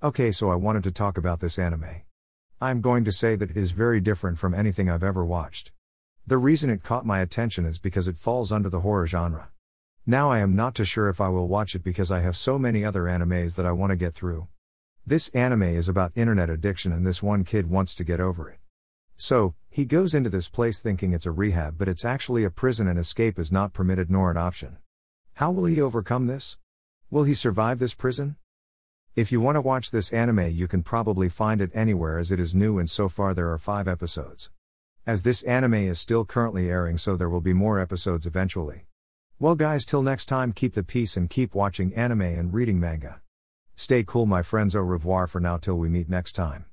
Okay, so I wanted to talk about this anime. I'm going to say that it is very different from anything I've ever watched. The reason it caught my attention is because it falls under the horror genre. Now I am not too sure if I will watch it because I have so many other animes that I want to get through. This anime is about internet addiction and this one kid wants to get over it. So, he goes into this place thinking it's a rehab, but it's actually a prison and escape is not permitted nor an option. How will he overcome this? Will he survive this prison? If you want to watch this anime, you can probably find it anywhere as it is new and so far there are 5 episodes. As this anime is still currently airing, so there will be more episodes eventually. Well, guys, till next time, keep the peace and keep watching anime and reading manga. Stay cool, my friends. Au revoir for now, till we meet next time.